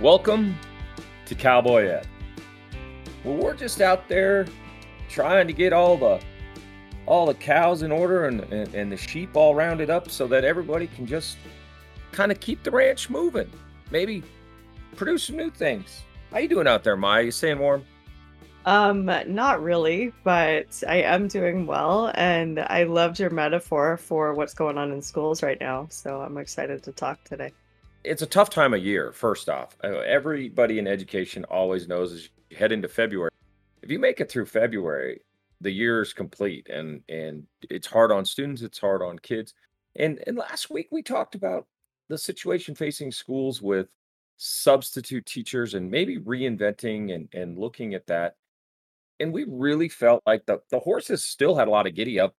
Welcome to Cowboy Ed. Well, we're just out there trying to get all the all the cows in order and, and, and the sheep all rounded up so that everybody can just kind of keep the ranch moving. Maybe produce some new things. How you doing out there, Maya? You staying warm? Um, not really, but I am doing well, and I loved your metaphor for what's going on in schools right now. So I'm excited to talk today. It's a tough time of year, first off. Uh, Everybody in education always knows as you head into February, if you make it through February, the year is complete and and it's hard on students, it's hard on kids. And and last week we talked about the situation facing schools with substitute teachers and maybe reinventing and and looking at that. And we really felt like the the horses still had a lot of giddy up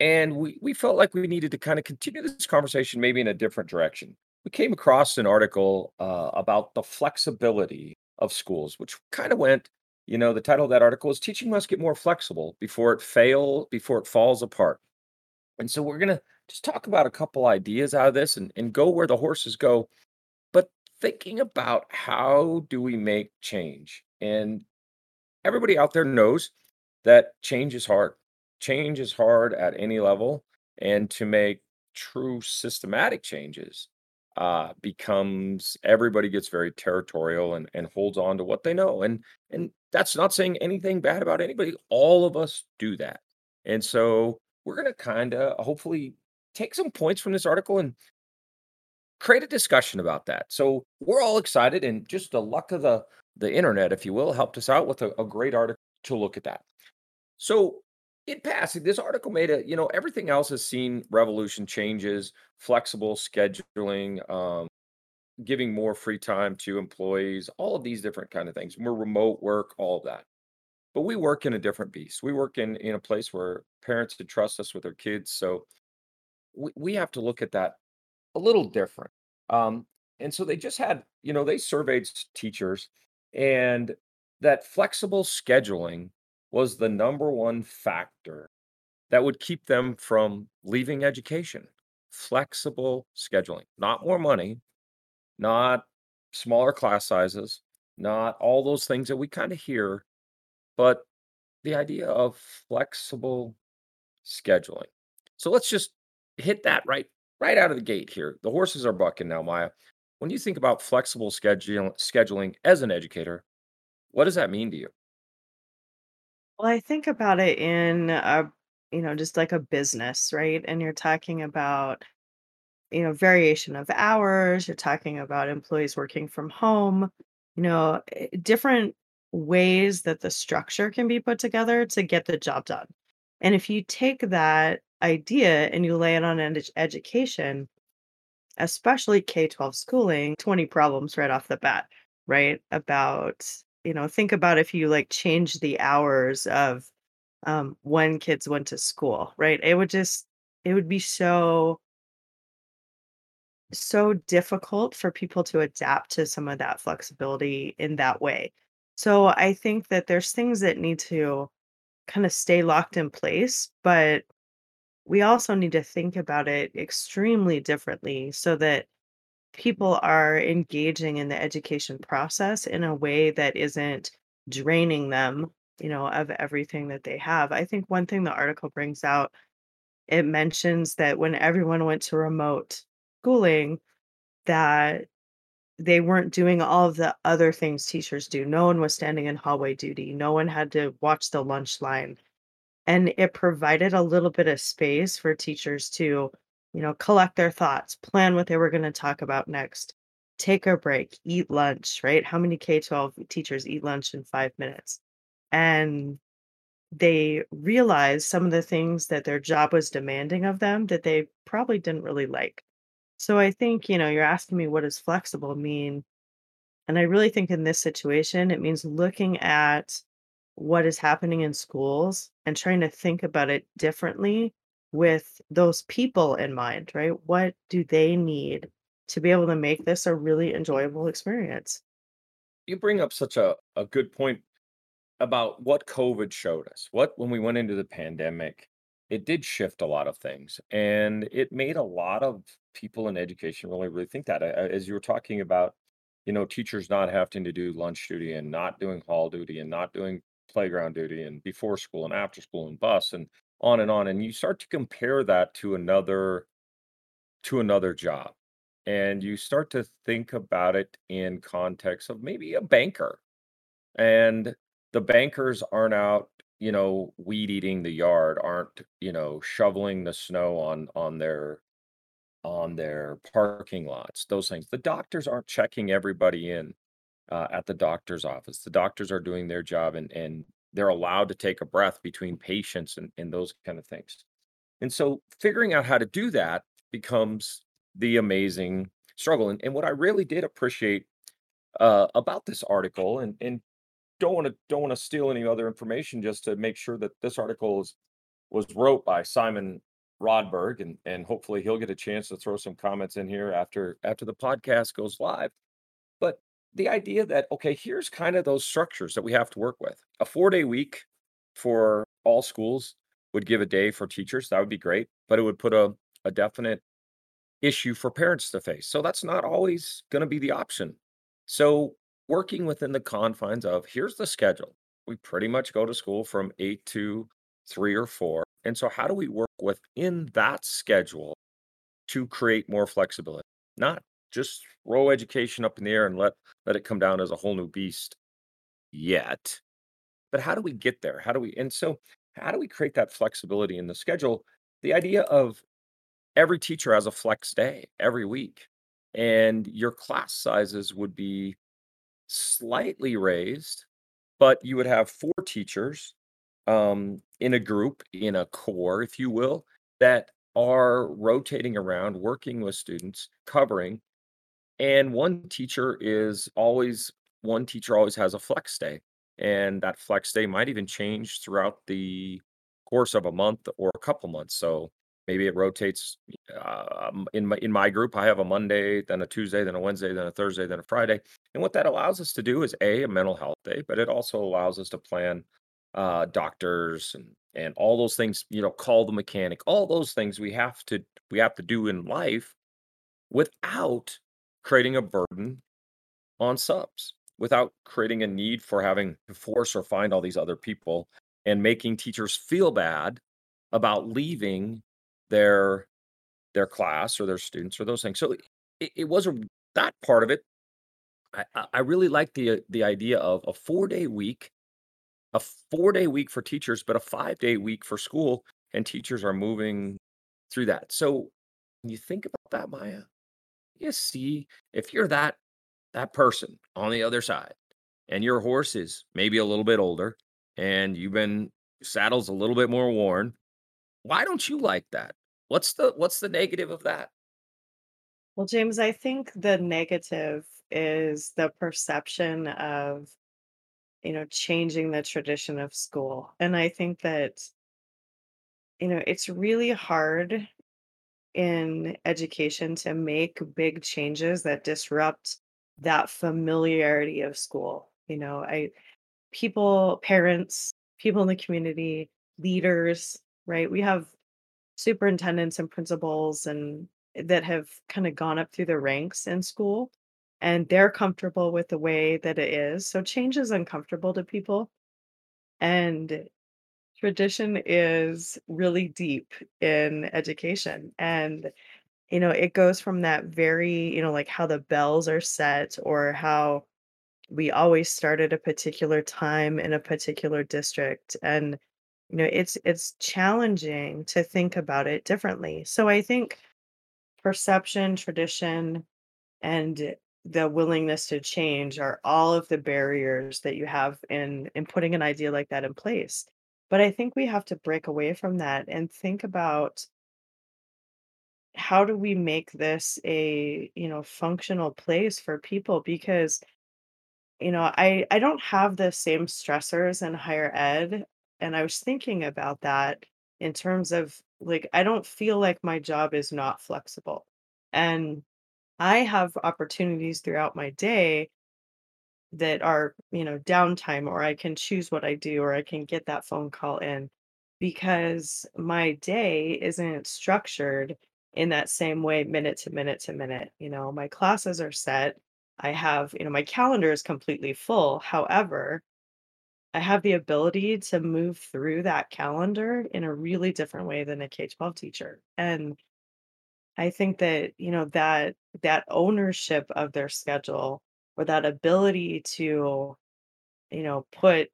and we we felt like we needed to kind of continue this conversation maybe in a different direction. We came across an article uh, about the flexibility of schools, which kind of went, you know, the title of that article is "Teaching Must Get More Flexible Before It Fail Before It Falls Apart." And so we're gonna just talk about a couple ideas out of this and, and go where the horses go, but thinking about how do we make change? And everybody out there knows that change is hard. Change is hard at any level, and to make true systematic changes uh, becomes everybody gets very territorial and, and holds on to what they know. And and that's not saying anything bad about anybody. All of us do that. And so we're gonna kind of hopefully take some points from this article and create a discussion about that. So we're all excited, and just the luck of the the internet, if you will, helped us out with a, a great article to look at that. So in passing, this article made a, you know, everything else has seen revolution changes, flexible scheduling, um, giving more free time to employees, all of these different kind of things, more remote work, all of that. But we work in a different beast. We work in in a place where parents can trust us with their kids. So we, we have to look at that a little different. Um, and so they just had, you know, they surveyed teachers and that flexible scheduling was the number one factor that would keep them from leaving education. Flexible scheduling, not more money, not smaller class sizes, not all those things that we kind of hear, but the idea of flexible scheduling. So let's just hit that right right out of the gate here. The horses are bucking now, Maya. When you think about flexible scheduling as an educator, what does that mean to you? Well, I think about it in a, you know, just like a business, right? And you're talking about, you know, variation of hours, you're talking about employees working from home, you know, eh, different ways that the structure can be put together to get the job done. And if you take that idea and you lay it on ed- education, especially K-12 schooling, 20 problems right off the bat, right? About, you know, think about if you like change the hours of um, when kids went to school, right? It would just, it would be so, so difficult for people to adapt to some of that flexibility in that way. So I think that there's things that need to kind of stay locked in place, but we also need to think about it extremely differently so that people are engaging in the education process in a way that isn't draining them, you know, of everything that they have. I think one thing the article brings out, it mentions that when everyone went to remote schooling, that they weren't doing all of the other things teachers do. No one was standing in hallway duty. No one had to watch the lunch line and it provided a little bit of space for teachers to, you know, collect their thoughts, plan what they were going to talk about next, take a break, eat lunch, right? How many K 12 teachers eat lunch in five minutes? And they realized some of the things that their job was demanding of them that they probably didn't really like. So I think, you know, you're asking me what does flexible mean? And I really think in this situation, it means looking at what is happening in schools and trying to think about it differently with those people in mind, right? What do they need to be able to make this a really enjoyable experience? You bring up such a, a good point about what COVID showed us. What, when we went into the pandemic, it did shift a lot of things and it made a lot of people in education really, really think that. As you were talking about you know, teachers not having to do lunch duty and not doing hall duty and not doing playground duty and before school and after school and bus and on and on. And you start to compare that to another to another job. And you start to think about it in context of maybe a banker. And the bankers aren't out, you know, weed eating the yard, aren't, you know, shoveling the snow on on their on their parking lots, those things. The doctors aren't checking everybody in uh, at the doctor's office. The doctors are doing their job and and they're allowed to take a breath between patients and, and those kind of things. And so figuring out how to do that becomes the amazing struggle. And, and what I really did appreciate uh, about this article, and and don't want to don't want to steal any other information, just to make sure that this article is was wrote by Simon Rodberg, and and hopefully he'll get a chance to throw some comments in here after after the podcast goes live. But the idea that okay, here's kind of those structures that we have to work with. A four day week for all schools would give a day for teachers. That would be great, but it would put a a definite issue for parents to face. So that's not always going to be the option. So working within the confines of here's the schedule. We pretty much go to school from 8 to 3 or 4. And so how do we work within that schedule to create more flexibility? Not just throw education up in the air and let let it come down as a whole new beast yet. But how do we get there? How do we and so how do we create that flexibility in the schedule? The idea of every teacher has a flex day every week and your class sizes would be slightly raised but you would have four teachers um, in a group in a core if you will that are rotating around working with students covering and one teacher is always one teacher always has a flex day and that flex day might even change throughout the course of a month or a couple months so Maybe it rotates. Um, in my in my group, I have a Monday, then a Tuesday, then a Wednesday, then a Thursday, then a Friday. And what that allows us to do is a a mental health day, but it also allows us to plan uh, doctors and and all those things. You know, call the mechanic. All those things we have to we have to do in life without creating a burden on subs, without creating a need for having to force or find all these other people and making teachers feel bad about leaving their their class or their students or those things. So it, it was a that part of it. I, I really like the the idea of a four day week, a four day week for teachers, but a five day week for school, and teachers are moving through that. So when you think about that, Maya, you see if you're that that person on the other side, and your horse is maybe a little bit older, and you've been saddles a little bit more worn, why don't you like that? What's the what's the negative of that? Well, James, I think the negative is the perception of, you know, changing the tradition of school. And I think that, you know, it's really hard in education to make big changes that disrupt that familiarity of school. You know, I people, parents, people in the community, leaders, right? We have superintendents and principals and eh, that have kind of gone up through the ranks in school and they're comfortable with the way that it is. So change is uncomfortable to people and tradition is really deep in education and you know it goes from that very you know like how the bells are set or how we always start at a particular time in a particular district and you know, it's it's challenging to think about it differently. So I think perception, tradition, and the willingness to change are all of the barriers that you have in in putting an idea like that in place. But I think we have to break away from that and think about how do we make this a, you know, functional place for people because you know, I I don't have the same stressors in higher ed and I was thinking about that in terms of like, I don't feel like my job is not flexible. And I have opportunities throughout my day that are, you know, downtime, or I can choose what I do, or I can get that phone call in because my day isn't structured in that same way, minute to minute to minute. You know, my classes are set I have, you know, my calendar is completely full. However, I have the ability to move through that calendar in a really different way than a K-12 teacher. And I think that, you know, that that ownership of their schedule or that ability to, you know, put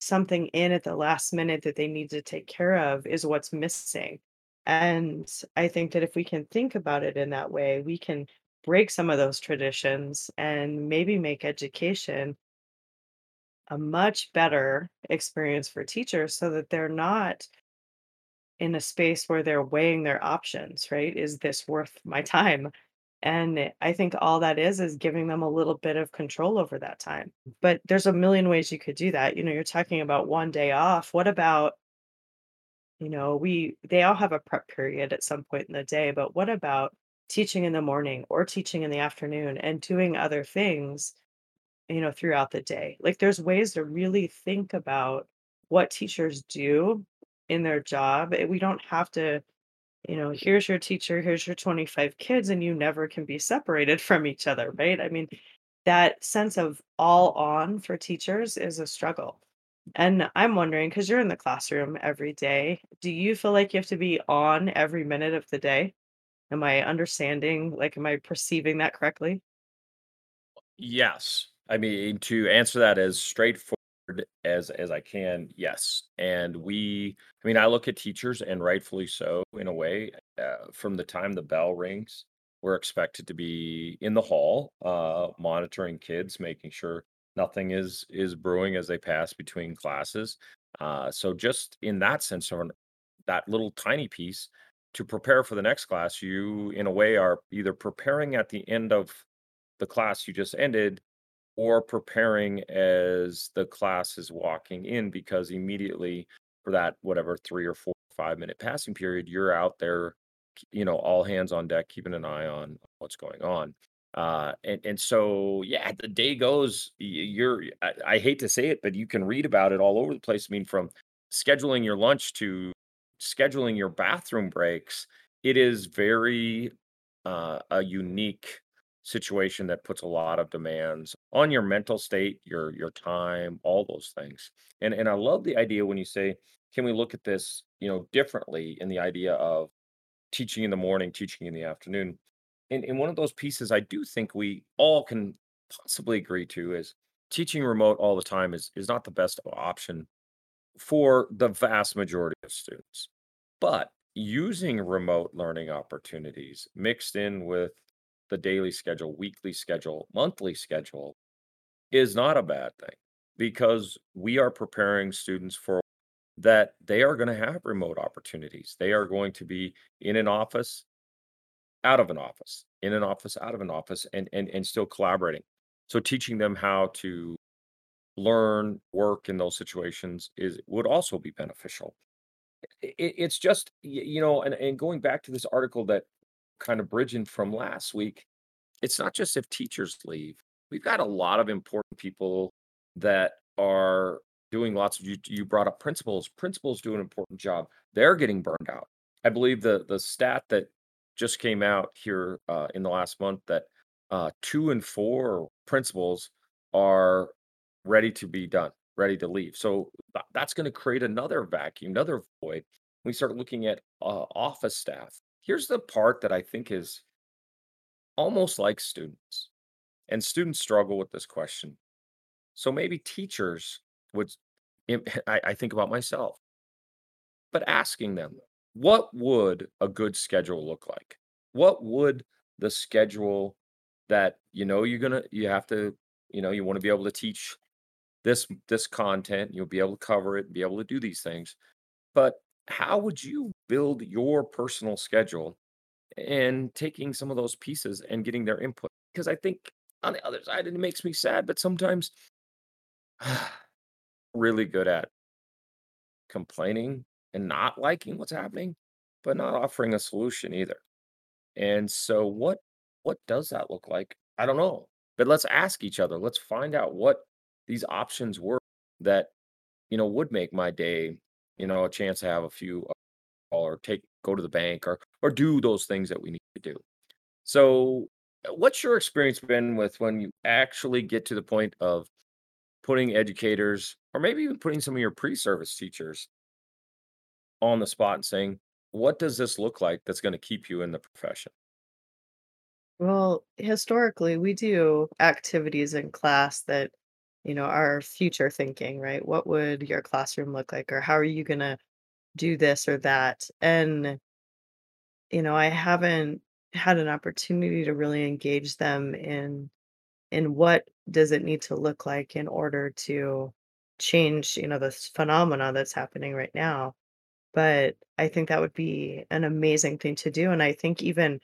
something in at the last minute that they need to take care of is what's missing. And I think that if we can think about it in that way, we can break some of those traditions and maybe make education a much better experience for teachers so that they're not in a space where they're weighing their options, right? Is this worth my time? And I think all that is is giving them a little bit of control over that time. But there's a million ways you could do that. You know, you're talking about one day off. What about, you know, we they all have a prep period at some point in the day, but what about teaching in the morning or teaching in the afternoon and doing other things you know, throughout the day. Like there's ways to really think about what teachers do in their job. eh, We don't have to, you know, here's your teacher, here's your 25 kids, and you never can be separated from each other, right? I mean, that sense of all on for teachers is a struggle. And I'm wondering, because you're in the classroom every day, do you feel like you have to be on every minute of the day? Am I understanding, like, am I perceiving that correctly? Yes. I mean, to answer that as straightforward as as I can, yes. And we I mean, I look at teachers and rightfully so in a way, uh, from the time the bell rings, we're expected to be in the hall, uh, monitoring kids, making sure nothing is is brewing as they pass between classes. Uh, so just in that sense, or that little tiny piece to prepare for the next class, you in a way are either preparing at the end of the class you just ended or preparing as the class is walking in because immediately for that whatever three or four five minute passing period you're out there you know all hands on deck keeping an eye on what's going on. Uh and and so yeah the day goes you're I, I hate to say it but you can read about it all over the place. I mean from scheduling your lunch to scheduling your bathroom breaks it is very uh, a unique situation that puts a lot of demands on your mental state, your your time, all those things. And and I love the idea when you say, can we look at this, you know, differently in the idea of teaching in the morning, teaching in the afternoon. And, and one of those pieces I do think we all can possibly agree to is teaching remote all the time is is not the best option for the vast majority of students. But using remote learning opportunities mixed in with the daily schedule, weekly schedule, monthly schedule is not a bad thing because we are preparing students for that they are going to have remote opportunities. They are going to be in an office, out of an office, in an office, out of an office, and and and still collaborating. So teaching them how to learn, work in those situations is would also be beneficial. I- i- it's just you know, and, and going back to this article that kind of bridging from last week, it's not just if teachers leave. We've got a lot of important people that are doing lots of you, you brought up principals. Principals do an important job. They're getting burned out. I believe the the stat that just came out here uh, in the last month that uh, two and four principals are ready to be done, ready to leave. So tha- that's going to create another vacuum, another void. We start looking at uh, office staff. Here's the part that I think is almost like students, and students struggle with this question. So maybe teachers would, I, I think about myself, but asking them, what would a good schedule look like? What would the schedule that you know you're gonna you have to you know you want to be able to teach this this content you'll be able to cover it be able to do these things but how would you build your personal schedule and taking some of those pieces and getting their input? Because i think on the other side it makes me sad but sometimes really good at complaining and not liking what's happening but not offering a solution either. And so what what does that look like? I don't know but let's ask each other. Let's find out what these options were that you know would make my day you know a chance to have a few or take go to the bank or or do those things that we need to do. So uh, what's your experience been with when you actually get to the point of putting educators or maybe even putting some of your pre-service teachers on the spot and saying, "What does this look like that's gonna keep you in the profession?" Well, historically, we do activities in class that, you know, our future thinking, right? What would your classroom look like, or how are you gonna do this or that? And, you know, I haven't had an opportunity to really engage them in in what does it need to look like in order to change, you know, this phenomena that's happening right now. But I think that would be an amazing thing to do. And I think even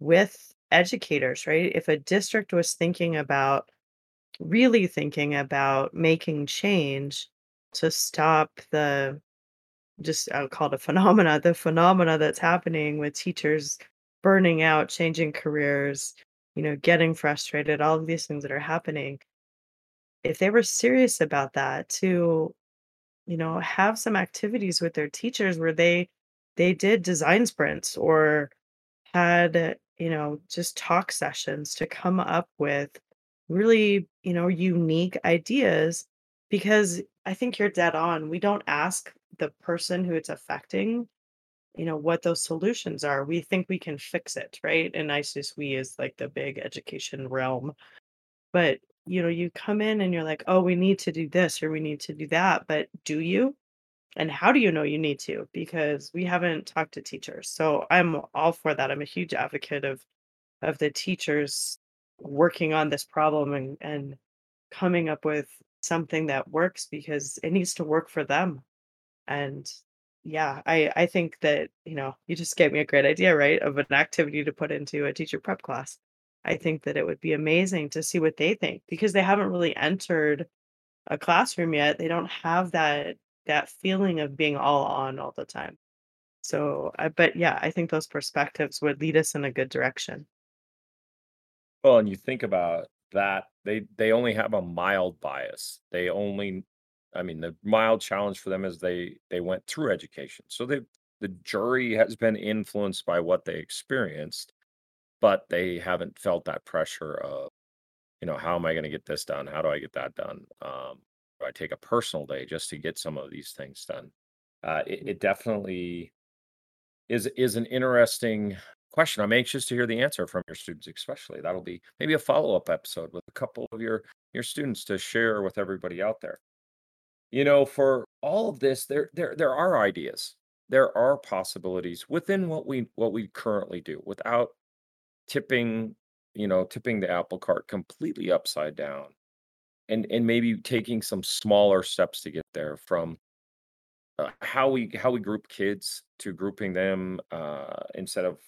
with educators, right? If a district was thinking about really thinking about making change to stop the just I'll call it a phenomena, the phenomena that's happening with teachers burning out, changing careers, you know, getting frustrated, all of these things that are happening. If they were serious about that, to, you know, have some activities with their teachers where they they did design sprints or had, you know, just talk sessions to come up with really, you know, unique ideas because I think you're dead on. We don't ask the person who it's affecting, you know, what those solutions are. We think we can fix it, right? And ISIS we is like the big education realm. But, you know, you come in and you're like, oh, we need to do this or we need to do that. But do you? And how do you know you need to? Because we haven't talked to teachers. So I'm all for that. I'm a huge advocate of of the teachers working on this problem and and coming up with something that works because it needs to work for them. And yeah, I I think that, you know, you just gave me a great idea, right, of an activity to put into a teacher prep class. I think that it would be amazing to see what they think because they haven't really entered a classroom yet. They don't have that that feeling of being all on all the time. So, I but yeah, I think those perspectives would lead us in a good direction. Well, and you think about that, they they only have a mild bias. They only I mean, the mild challenge for them is they they went through education. So they the jury has been influenced by what they experienced, but they haven't felt that pressure of, you know, how am I going to get this done? How do I get that done? Um, do I take a personal day just to get some of these things done? Uh, it, it definitely is is an interesting question. I'm anxious to hear the answer from your students, especially. That'll be maybe a follow-up episode with a couple of your your students to share with everybody out there. You know, for all of this, there there there are ideas. There are possibilities within what we what we currently do without tipping, you know, tipping the apple cart completely upside down and and maybe taking some smaller steps to get there from uh, how we how we group kids to grouping them uh, instead of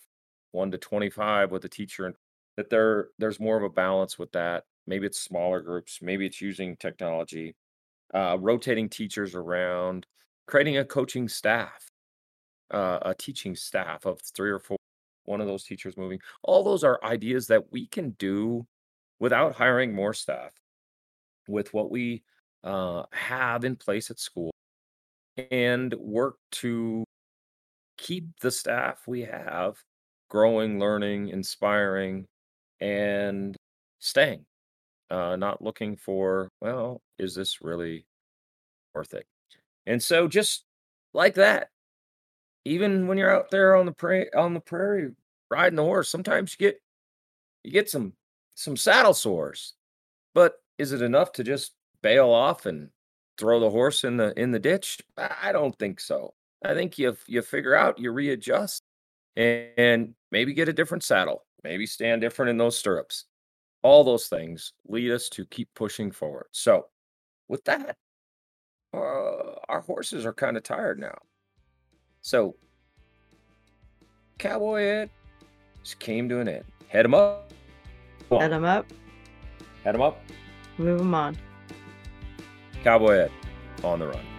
one to 25 with a teacher and that there there's more of a balance with that. Maybe it's smaller groups maybe it's using technology uh, rotating teachers around creating a coaching staff uh, a teaching staff of three or four one of those teachers moving. All those are ideas that we can do without hiring more staff with what we uh, have in place at school and work to keep the staff we have growing, learning, inspiring, and staying. Uh, not looking for, well, is this really worth it? And so, just like that, even when you're out there on the prairie, on the prairie riding the horse, sometimes you get you get some some saddle sores. But is it enough to just bail off and throw the horse in the in the ditch? I don't think so. I think you you figure out, you readjust, and maybe get a different saddle, maybe stand different in those stirrups. All those things lead us to keep pushing forward. So, with that, uh, our horses are kind of tired now. So, Cowboy Ed just came to an end. Head him up. Head him up. Head him up. Move him on. Cowboy Ed on the run.